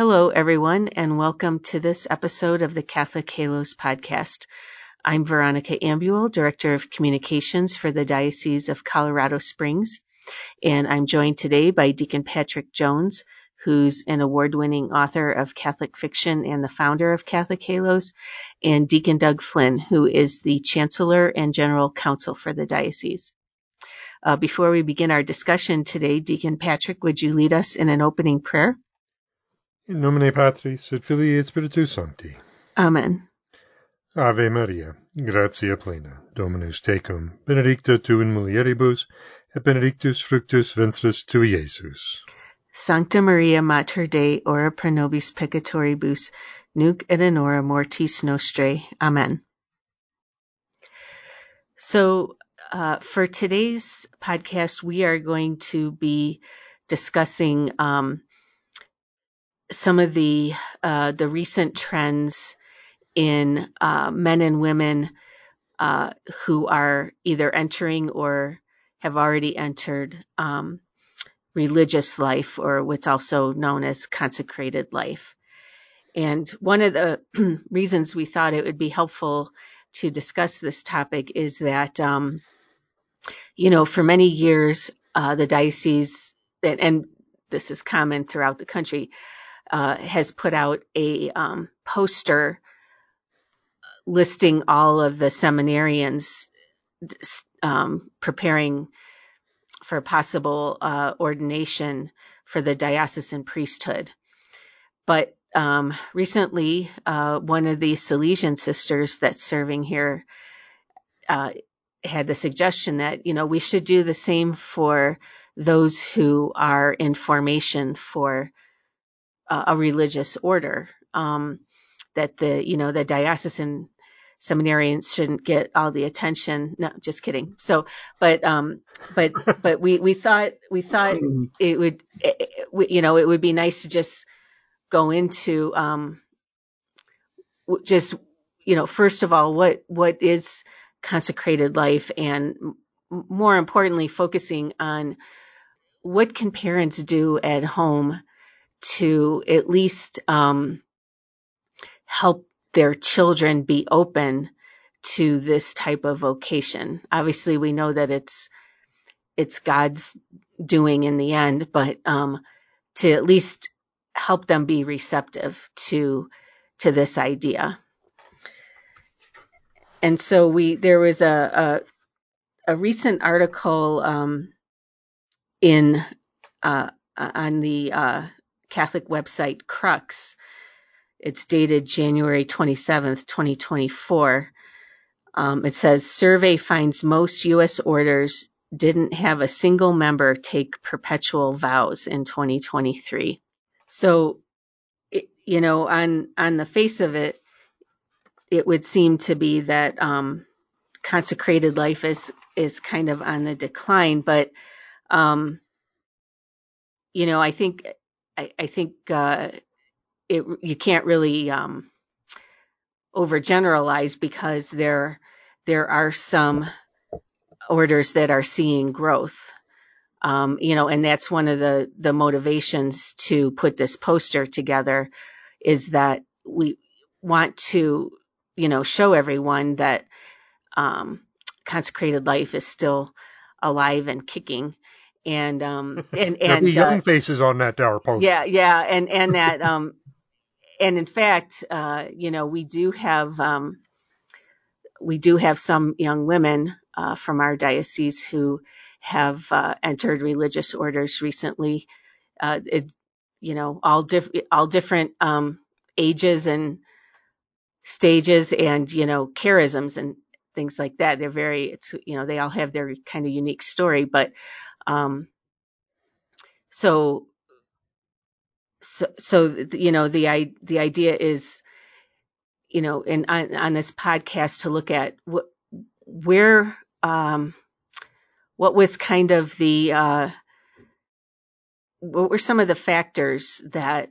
Hello, everyone, and welcome to this episode of the Catholic Halos podcast. I'm Veronica Ambuul, Director of Communications for the Diocese of Colorado Springs, and I'm joined today by Deacon Patrick Jones, who's an award-winning author of Catholic fiction and the founder of Catholic Halos, and Deacon Doug Flinn, who is the Chancellor and General Counsel for the Diocese. Uh, before we begin our discussion today, Deacon Patrick, would you lead us in an opening prayer? In nomine Patris et Filii et Spiritus Sancti. Amen. Ave Maria, gratia plena, Dominus tecum, benedicta tu in mulieribus, et benedictus fructus ventris tui, Iesus. Sancta Maria Mater Dei, ora pro nobis peccatoribus, nunc et in hora mortis nostrae. Amen. So, uh, for today's podcast, we are going to be discussing um, some of the uh, the recent trends in uh, men and women uh, who are either entering or have already entered um, religious life, or what's also known as consecrated life. And one of the reasons we thought it would be helpful to discuss this topic is that, um, you know, for many years, uh, the diocese, and, and, this is common throughout the country, uh, has put out a um, poster listing all of the seminarians um, preparing for possible uh, ordination for the diocesan priesthood. But um, recently, uh, one of the Salesian sisters that's serving here uh, had the suggestion that you know we should do the same for those who are in formation for uh, a religious order. Um, that the you know the diocesan seminarians shouldn't get all the attention. No, just kidding. So, but um, but but we we thought we thought it would it, you know it would be nice to just go into um, just you know first of all what what is consecrated life and more importantly focusing on what can parents do at home to at least um, help their children be open to this type of vocation. Obviously, we know that it's it's God's doing in the end, but um, to at least help them be receptive to to this idea. And so we there was a a, a recent article um, in uh, on the uh, Catholic website Crux. It's dated January 27th, 2024. Um, it says survey finds most U.S. orders didn't have a single member take perpetual vows in 2023. So, it, you know, on on the face of it, it would seem to be that um, consecrated life is is kind of on the decline. But, um, you know, I think I, I think uh, it you can't really um, overgeneralize because there there are some orders that are seeing growth. Um, you know, and that's one of the the motivations to put this poster together is that we want to, you know, show everyone that um, consecrated life is still alive and kicking. And um and and young uh, faces on that tower poster. Yeah, yeah, and and that um and in fact, uh, you know, we do have um, we do have some young women uh, from our diocese who have uh, entered religious orders recently. Uh, it, you know, all diff- all different um, ages and stages, and you know, charisms and things like that. They're very, it's you know, they all have their kind of unique story, but um, so so, so you know the the idea is you know in on, on this podcast to look at where um, what was kind of the uh, what were some of the factors that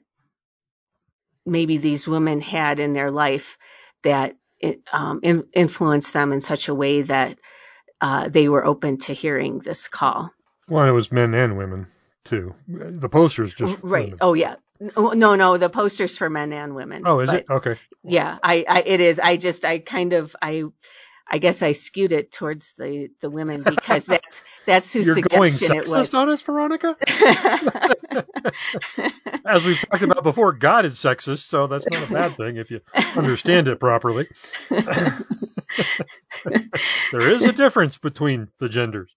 maybe these women had in their life that um, in, influenced them in such a way that uh, they were open to hearing this call. Well, it was men and women too. The posters just mm, right. Women. Oh yeah, No, no, the posters for men and women. Oh, is it? Okay. Yeah, I, I, it is. I just, I kind of, I, I guess I skewed it towards the, the women because that's that's whose You're suggestion going it was. on us, Veronica. As we've talked about before, God is sexist, so that's not a bad thing if you understand it properly. there is a difference between the genders.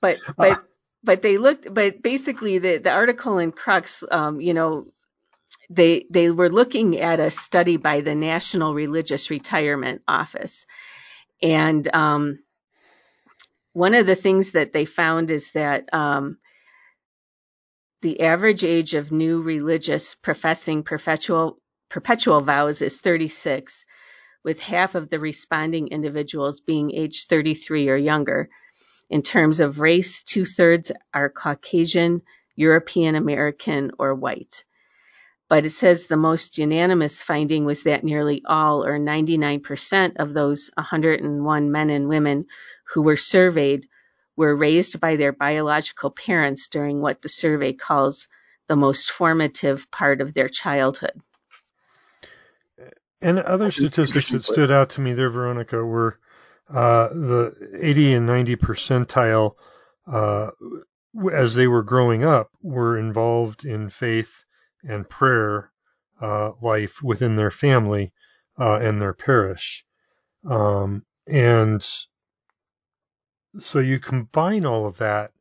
But but but they looked but basically the the article in crux um, you know they they were looking at a study by the national religious retirement office. And um, one of the things that they found is that um, the average age of new religious professing perpetual perpetual vows is 36 with half of the responding individuals being age 33 or younger in terms of race, two thirds are Caucasian, European American, or white. But it says the most unanimous finding was that nearly all, or 99% of those 101 men and women who were surveyed were raised by their biological parents during what the survey calls the most formative part of their childhood. And other statistics that stood out to me there, Veronica, were uh, the 80 and 90 percentile, uh, as they were growing up, were involved in faith and prayer uh, life within their family uh, and their parish. Um, and so you combine all of that,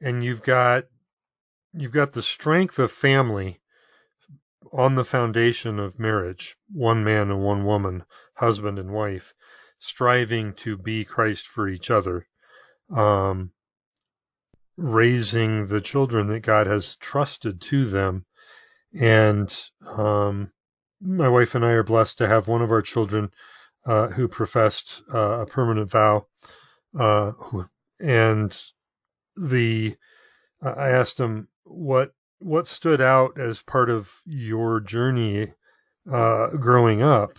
and you've got you've got the strength of family on the foundation of marriage, one man and one woman, husband and wife, striving to be Christ for each other, um, raising the children that God has trusted to them. And um, my wife and I are blessed to have one of our children uh, who professed uh, a permanent vow. Uh, and the I asked him what what stood out as part of your journey uh, growing up,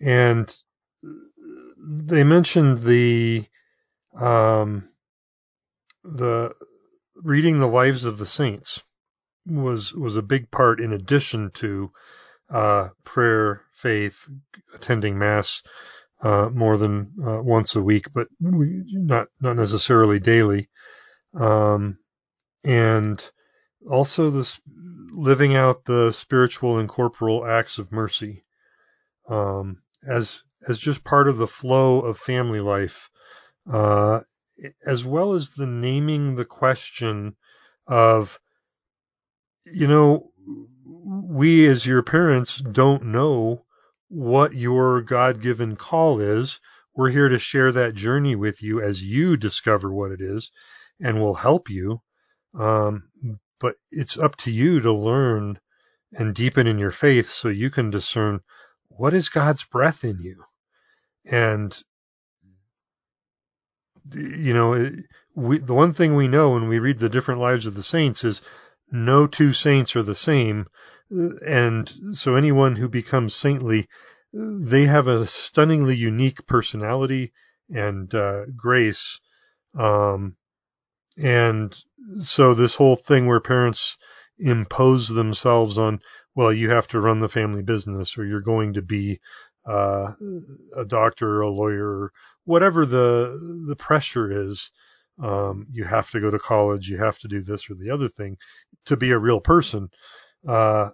and they mentioned the um, the reading the lives of the saints was was a big part in addition to uh, prayer, faith, attending mass uh, more than uh, once a week, but we, not not necessarily daily, um, and also this living out the spiritual and corporal acts of mercy um, as as just part of the flow of family life, uh, as well as the naming the question of, you know, we as your parents don't know what your God given call is. We're here to share that journey with you as you discover what it is and we'll help you. Um, but it's up to you to learn and deepen in your faith so you can discern what is God's breath in you? And, you know, we, the one thing we know when we read the different lives of the saints is no two saints are the same. And so anyone who becomes saintly, they have a stunningly unique personality and uh, grace. Um, and so this whole thing where parents impose themselves on, well, you have to run the family business or you're going to be uh, a doctor or a lawyer or whatever the the pressure is. Um, you have to go to college. You have to do this or the other thing to be a real person. Uh,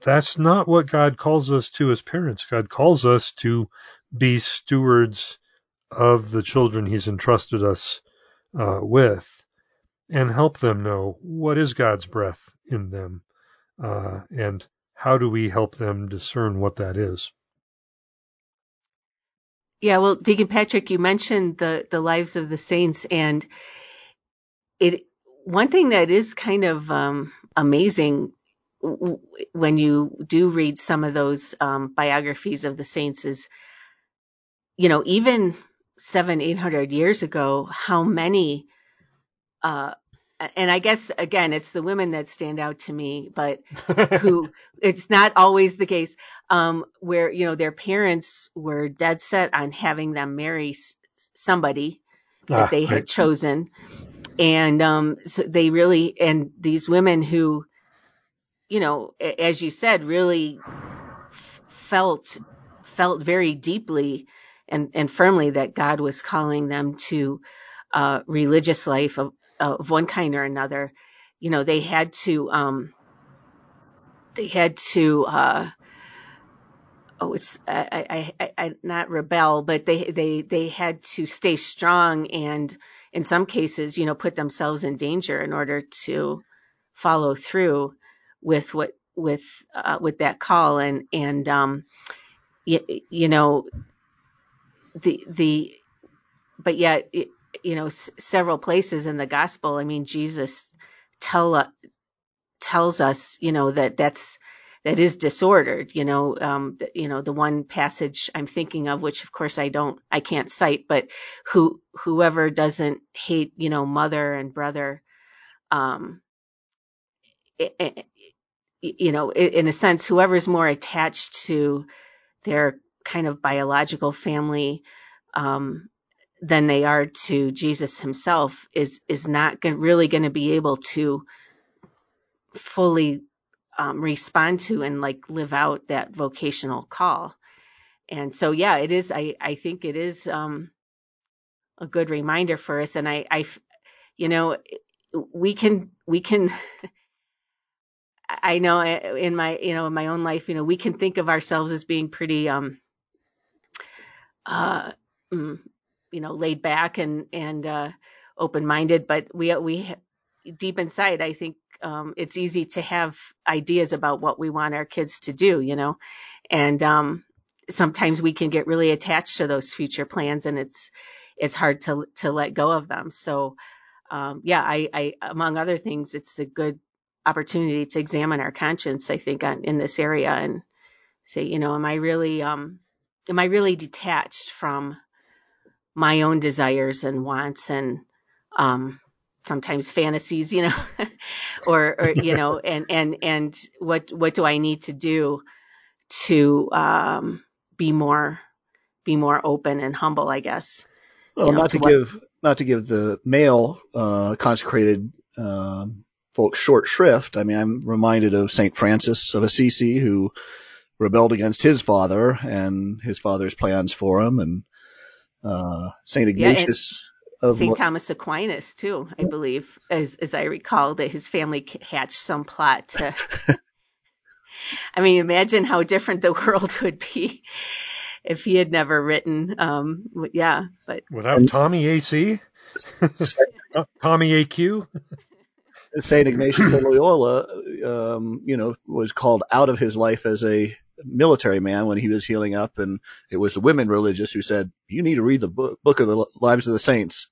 that's not what God calls us to as parents. God calls us to be stewards of the children He's entrusted us uh, with and help them know what is God's breath in them uh, and how do we help them discern what that is. Yeah, well, Deacon Patrick, you mentioned the the lives of the saints, and it one thing that is kind of um, amazing when you do read some of those um, biographies of the saints is, you know, even seven, eight hundred years ago, how many uh, and I guess again, it's the women that stand out to me, but who it's not always the case. Um, where you know their parents were dead set on having them marry somebody, that ah, they had right. chosen. And um, so they really, and these women who, you know, as you said, really f- felt felt very deeply and, and firmly that God was calling them to uh, religious life of, of one kind or another. You know, they had to um, they had to uh, oh it's I, I, I not rebel but they they they had to stay strong and in some cases you know put themselves in danger in order to follow through with what with uh, with that call and and um you, you know the the but yet it, you know s- several places in the gospel i mean jesus tell uh, tells us you know that that's that is disordered. You know, um, you know the one passage I'm thinking of, which of course I don't, I can't cite, but who whoever doesn't hate, you know, mother and brother, um, you know, in a sense, whoever's more attached to their kind of biological family um, than they are to Jesus himself is is not really going to be able to fully um, respond to and like live out that vocational call. And so, yeah, it is. I I think it is um, a good reminder for us. And I I you know we can we can. I know in my you know in my own life, you know, we can think of ourselves as being pretty um uh mm, you know laid back and and uh open minded, but we we deep inside, I think um, it's easy to have ideas about what we want our kids to do, you know, and um, sometimes we can get really attached to those future plans, and it's it's hard to to let go of them. So, um, yeah, I, I among other things, it's a good opportunity to examine our conscience. I think on, in this area and say, you know, am I really um, am I really detached from my own desires and wants and um, sometimes fantasies, you know, or, or, you know, and, and, and what, what do I need to do to, um, be more, be more open and humble, I guess. Well, you know, not to, give, not to give the male, uh, consecrated, um, folks short shrift. I mean, I'm reminded of St. Francis of Assisi who rebelled against his father and his father's plans for him and, uh, St. Ignatius. Yeah, St. Thomas Aquinas too, I believe, as as I recall, that his family hatched some plot to. I mean, imagine how different the world would be if he had never written. Um, yeah, but without Tommy AC, Tommy AQ. Saint Ignatius of Loyola, um, you know, was called out of his life as a military man when he was healing up, and it was the women religious who said, "You need to read the book, book of the Lives of the Saints,"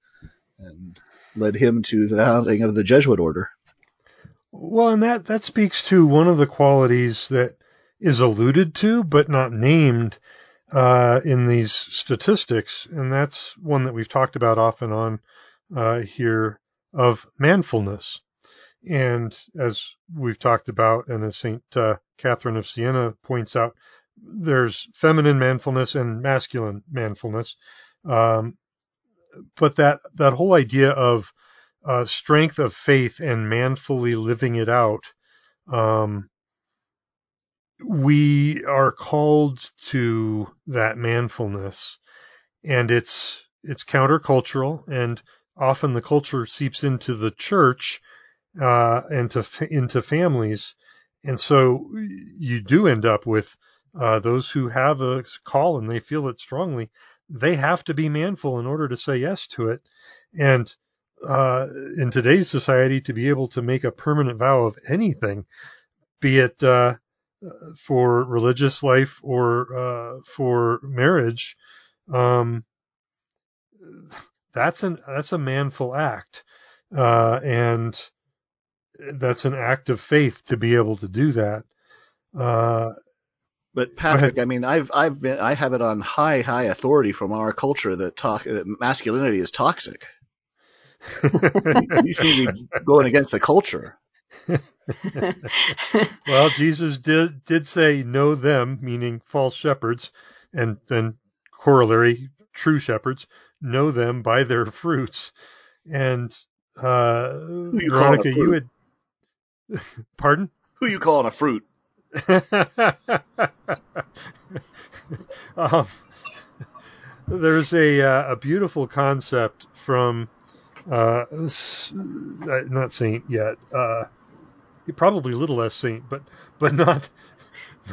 and led him to the founding of the Jesuit order. Well, and that that speaks to one of the qualities that is alluded to but not named uh, in these statistics, and that's one that we've talked about off and on uh, here of manfulness. And as we've talked about, and as St. Uh, Catherine of Siena points out, there's feminine manfulness and masculine manfulness. Um, but that, that whole idea of uh, strength of faith and manfully living it out, um, we are called to that manfulness, and it's it's countercultural, and often the culture seeps into the church uh, and to into families, and so you do end up with uh, those who have a call and they feel it strongly. They have to be manful in order to say yes to it, and uh, in today's society, to be able to make a permanent vow of anything, be it uh, for religious life or uh, for marriage, um, that's an that's a manful act, uh, and that's an act of faith to be able to do that. Uh, but Patrick, I mean, I've I've been I have it on high high authority from our culture that talk that masculinity is toxic. you seem to be going against the culture. well, Jesus did did say know them, meaning false shepherds, and then corollary true shepherds. know them by their fruits. And uh, you Veronica, you fruit? had pardon. Who you calling a fruit? um, there's a uh, a beautiful concept from uh, uh, not Saint yet, uh, probably little s Saint, but but not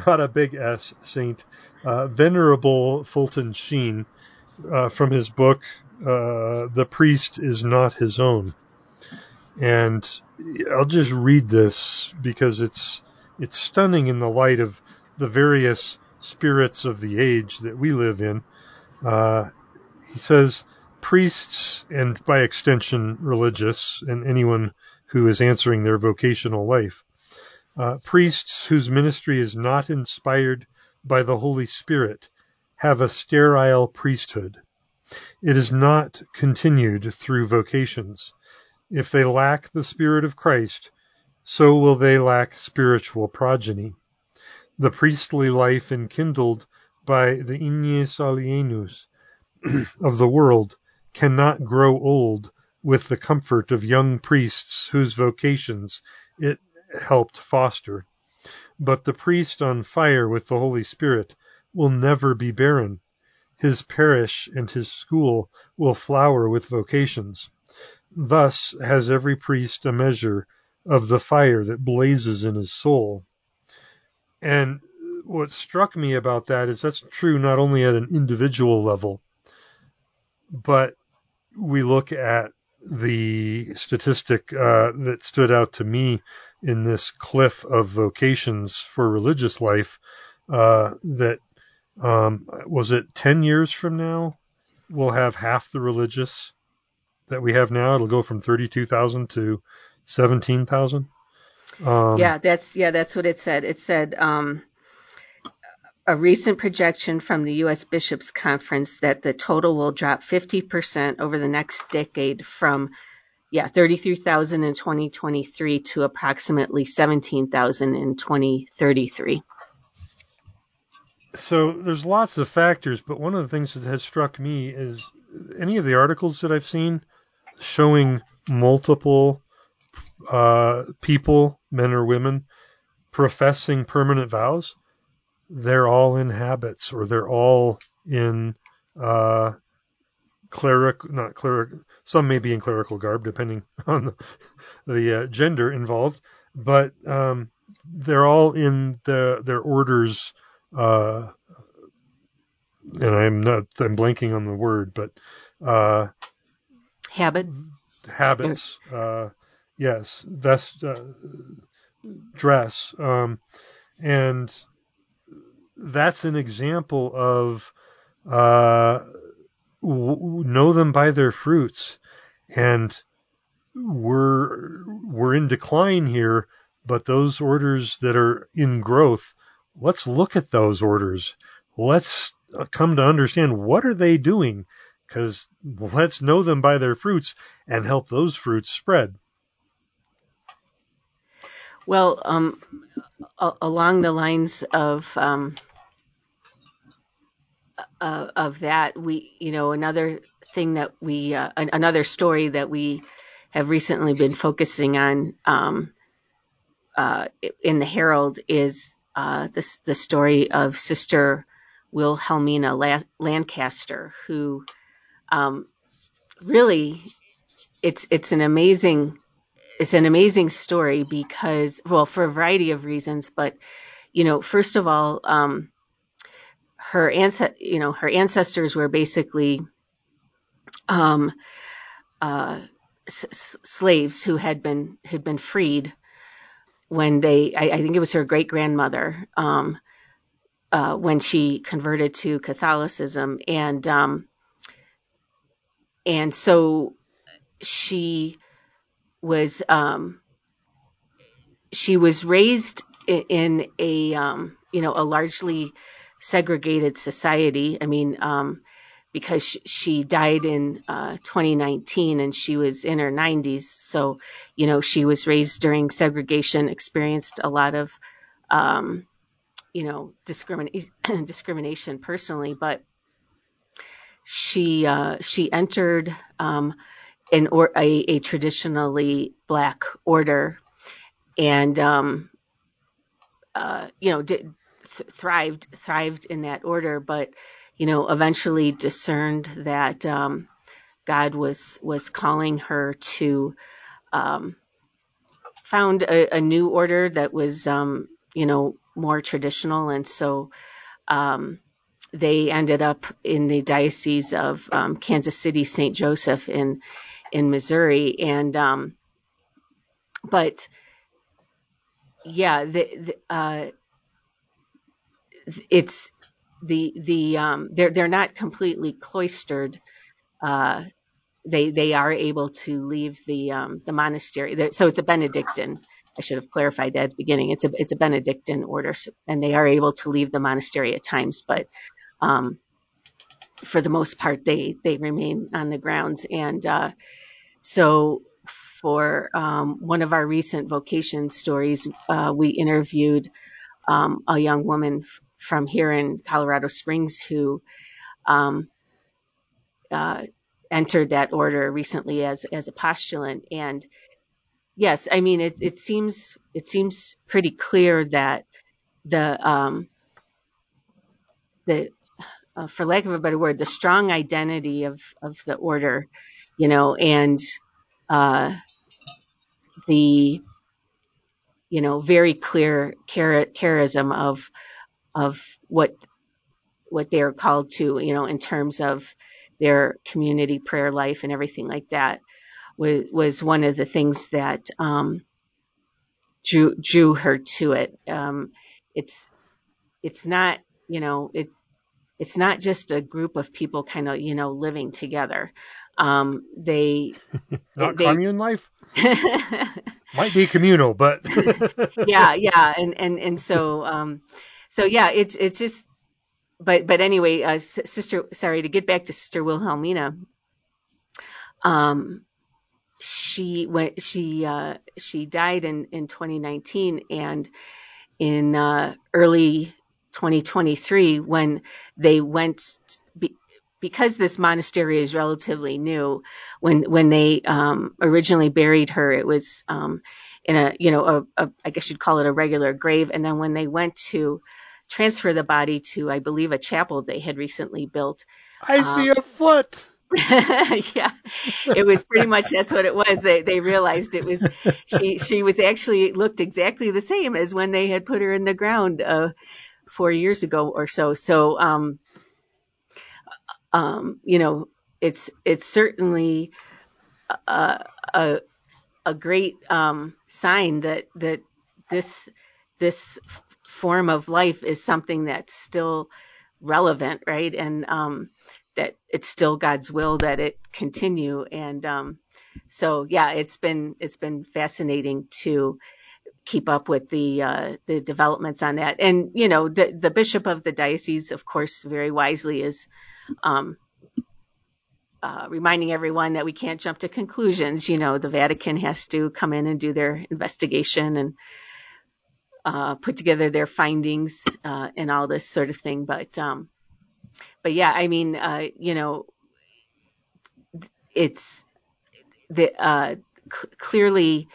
not a big S Saint, uh, Venerable Fulton Sheen, uh, from his book uh, "The Priest Is Not His Own," and I'll just read this because it's it's stunning in the light of the various spirits of the age that we live in. Uh, he says, priests, and by extension, religious, and anyone who is answering their vocational life, uh, priests whose ministry is not inspired by the Holy Spirit have a sterile priesthood. It is not continued through vocations. If they lack the Spirit of Christ, so will they lack spiritual progeny. The priestly life enkindled by the ignis alienus of the world cannot grow old with the comfort of young priests whose vocations it helped foster. But the priest on fire with the Holy Spirit will never be barren. His parish and his school will flower with vocations. Thus has every priest a measure of the fire that blazes in his soul. And what struck me about that is that's true not only at an individual level, but we look at the statistic uh, that stood out to me in this cliff of vocations for religious life uh, that um, was it 10 years from now we'll have half the religious that we have now it'll go from 32,000 to 17,000 um, yeah, that's yeah, that's what it said. It said um, a recent projection from the U.S. Bishops Conference that the total will drop 50% over the next decade from yeah 33,000 in 2023 to approximately 17,000 in 2033. So there's lots of factors, but one of the things that has struck me is any of the articles that I've seen showing multiple uh, people, men or women, professing permanent vows. They're all in habits, or they're all in uh, cleric, not cleric. Some may be in clerical garb, depending on the, the uh, gender involved, but um, they're all in the their orders uh, and I'm not I'm blanking on the word, but uh, Habit. habits. Uh, yes, vest, uh, dress, um, and that's an example of uh, w- know them by their fruits, and we're we're in decline here. But those orders that are in growth, let's look at those orders. Let's come to understand what are they doing because let's know them by their fruits and help those fruits spread. Well, um, a- along the lines of um, uh, of that, we you know another thing that we uh, an- another story that we have recently been focusing on um, uh, in the Herald is uh, the the story of Sister Wilhelmina La- Lancaster, who um, really it's it's an amazing it's an amazing story because well for a variety of reasons, but you know first of all um, her ancest you know her ancestors were basically um, uh, s- slaves who had been had been freed when they I, I think it was her great grandmother um, uh, when she converted to Catholicism. And um, and so she was um, she was raised in a um, you know a largely segregated society. I mean, um, because sh- she died in uh, 2019 and she was in her 90s, so you know she was raised during segregation, experienced a lot of um, you know discrimination discrimination personally, but she uh, she entered um, an or a, a traditionally black order, and um, uh, you know did, th- thrived thrived in that order, but you know eventually discerned that um, God was was calling her to um, found a, a, new order that was um, you know more traditional, and so um, they ended up in the diocese of um, Kansas City St. Joseph in in Missouri, and um, but yeah, the, the uh, it's the the um, they're they're not completely cloistered. Uh, they they are able to leave the um, the monastery. So it's a Benedictine. I should have clarified that at the beginning. It's a it's a Benedictine order, and they are able to leave the monastery at times, but um, for the most part, they they remain on the grounds. And uh, so, for um, one of our recent vocation stories, uh, we interviewed um, a young woman f- from here in Colorado Springs who um, uh, entered that order recently as as a postulant. And yes, I mean it, it seems it seems pretty clear that the um, the uh, for lack of a better word, the strong identity of of the order, you know, and uh, the you know very clear char- charism of of what what they're called to, you know, in terms of their community prayer life and everything like that was was one of the things that um, drew drew her to it. Um, it's it's not you know it it's not just a group of people kind of you know living together. Um, they not they, commune life. Might be communal, but yeah, yeah, and and and so um, so yeah, it's it's just but but anyway, uh, sister, sorry to get back to Sister Wilhelmina. Um, she went she uh, she died in in 2019, and in uh, early 2023 when they went be, because this monastery is relatively new when when they um, originally buried her it was um, in a you know a, a, I guess you'd call it a regular grave. And then when they went to transfer the body to I believe a chapel they had recently built I um, see a foot. Yeah, it was pretty much that's what it was. They they realized it was she she was actually looked exactly the same as when they had put her in the ground uh, four years ago or so. So um, um, you know, it's it's certainly a a, a great um, sign that that this this form of life is something that's still relevant, right? And um, that it's still God's will that it continue. And um, so, yeah, it's been it's been fascinating to keep up with the uh, the developments on that. And you know, the, the bishop of the diocese, of course, very wisely is. Um, uh, reminding everyone that we can't jump to conclusions. You know, the Vatican has to come in and do their investigation and uh, put together their findings uh, and all this sort of thing. But um, but yeah, I mean, uh, you know, it's the uh, clearly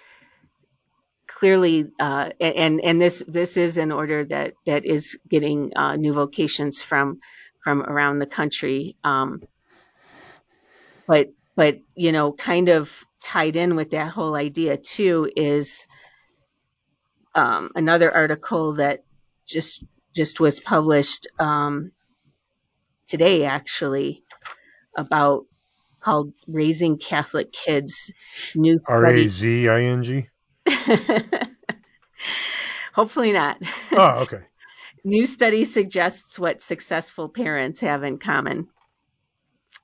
clearly uh, and and this this is an order that that is getting uh, new vocations from from around the country um, but but you know kind of tied in with that whole idea too is um, another article that just just was published um, today actually about called Raising Catholic Kids. New R A Z I N G. Hopefully not. Oh, okay. New study suggests what successful parents have in common.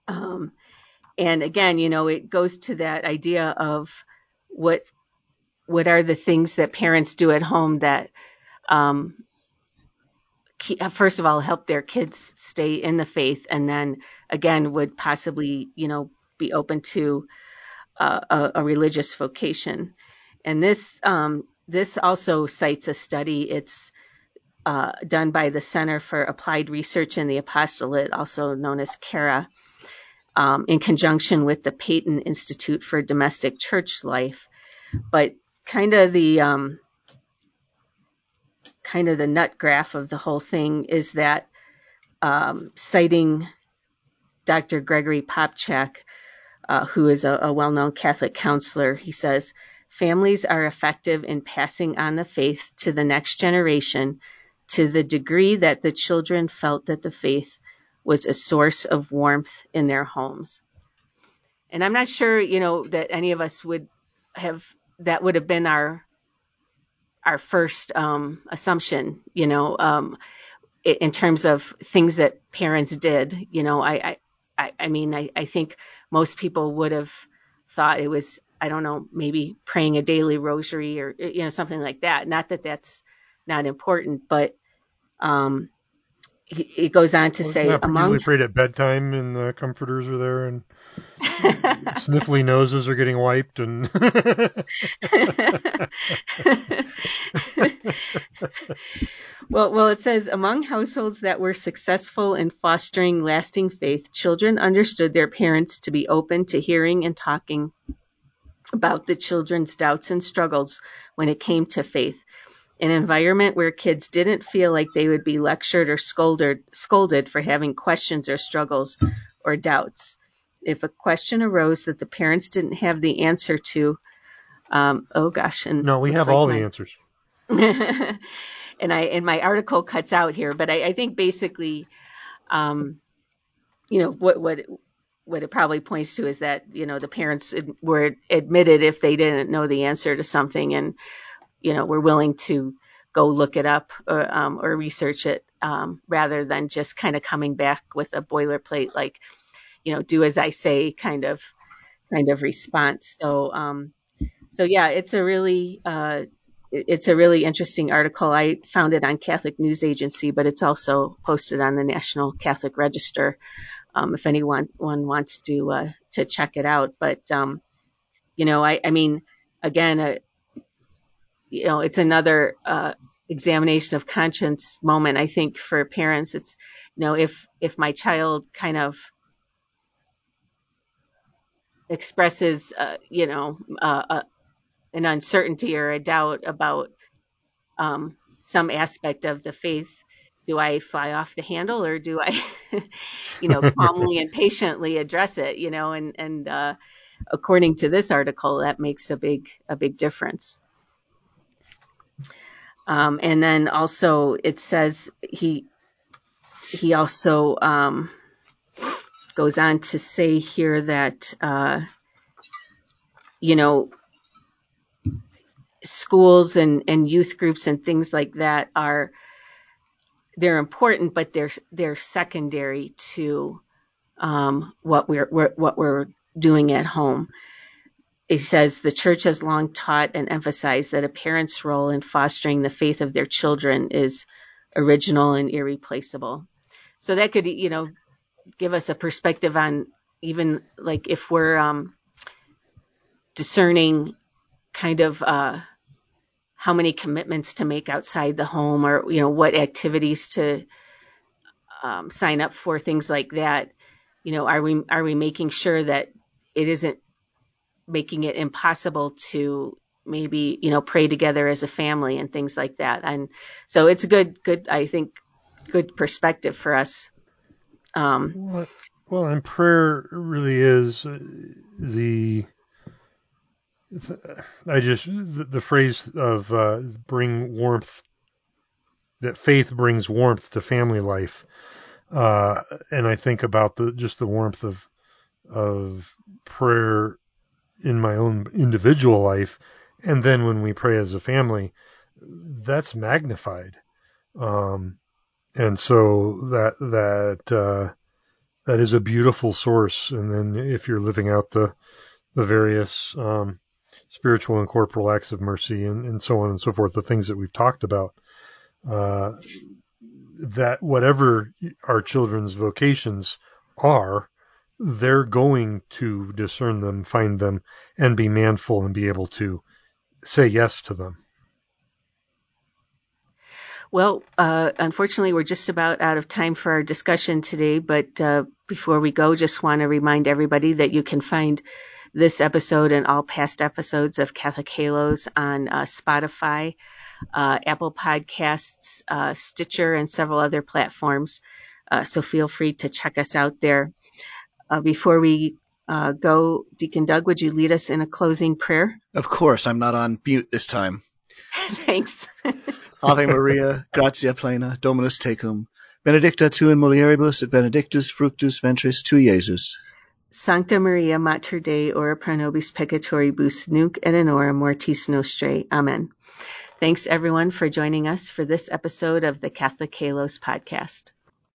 Um, and again, you know, it goes to that idea of what what are the things that parents do at home that um, uh, first of all help their kids stay in the faith and then again would possibly you know be open to uh, a, a, religious vocation and this um, this also cites a study it's uh, done by the center for applied research in the apostolate also known as cara um, in conjunction with the Peyton Institute for Domestic Church Life. But kind of the um, kind of the nut graph of the whole thing is that um, citing Dr. Gregory Popcak, uh, who is a, a well-known Catholic counselor, he says families are effective in passing on the faith to the next generation to the degree that the children felt that the faith was a source of warmth in their homes. And I'm not sure, you know, that any of us would have that would have been our our first um, assumption, you know, um, in terms of things that parents did. You know, I I, I mean, I, I think most people would have thought it was, I don't know, maybe praying a daily rosary or you know something like that. Not that that's not important, but um, it goes on to Well, say yeah, among usually prayed at bedtime, and the comforters are there, and sniffly noses are getting wiped, and well, well, it says among households that were successful in fostering lasting faith, children understood their parents to be open to hearing and talking about the children's doubts and struggles when it came to faith. An environment where kids didn't feel like they would be lectured or scolded, scolded for having questions or struggles or doubts. If a question arose that the parents didn't have the answer to, um, oh gosh, and no, we have like all my- the answers. and I and my article cuts out here, but I, I think basically, um, you know, what what what it probably points to is that you know the parents were admitted if they didn't know the answer to something, and you know were willing to go look it up or, um, or research it um, rather than just kind of coming back with a boilerplate like you know do as I say kind of kind of response. So um, so yeah, it's a really uh, it's a really interesting article. I found it on Catholic News Agency, but it's also posted on the National Catholic Register. Um, if anyone one wants to uh, to check it out, but um, you know, I, I mean, again, uh, you know, it's another uh, examination of conscience moment. I think for parents, it's you know, if if my child kind of expresses, uh, you know, uh, uh, an uncertainty or a doubt about um, some aspect of the faith, do I fly off the handle or do I, you know, calmly and patiently address it? You know, and and uh, according to this article, that makes a big a big difference. Um, and then also it says he he also um, goes on to say here that uh, you know schools and, and youth groups and things like that are they're important, but they're they're secondary to um, what we're, we're what we're doing at home. It says the church has long taught and emphasized that a parent's role in fostering the faith of their children is original and irreplaceable. So that could, you know, give us a perspective on even like if we're um, discerning kind of uh, how many commitments to make outside the home or you know what activities to um, sign up for things like that you know are we are we making sure that it isn't making it impossible to maybe you know pray together as a family and things like that and so it's a good good i think good perspective for us um Well, well, and prayer really is the. I just the, the phrase of uh, bring warmth that faith brings warmth to family life, uh, and I think about the just the warmth of of prayer in my own individual life, and then when we pray as a family, that's magnified, um, and so that that uh, that is a beautiful source. And then if you're living out the the various um, spiritual and corporal acts of mercy and, and so on and so forth, the things that we've talked about, uh, that whatever our children's vocations are, they're going to discern them, find them, and be manful and be able to say yes to them. Well, uh, unfortunately, we're just about out of time for our discussion today. But uh, before we go, just want to remind everybody that you can find this episode and all past episodes of Catholic Halos on uh, Spotify, uh, Apple Podcasts, uh, Stitcher, and several other platforms. Uh, so feel free to check us out there. before we go, Deacon Doug, would you lead us in a closing prayer? Of course, I'm not on mute this time. Thanks. Ave Maria, gratia plena, Dominus tecum, benedicta tu in mulieribus et benedictus fructus ventris tu, Iesus. Sancta Maria Mater Dei, ora pro nobis peccatoribus, nunc et in hora mortis nostrae. Amen. Thanks everyone for joining us for this episode of the Catholic Halos podcast.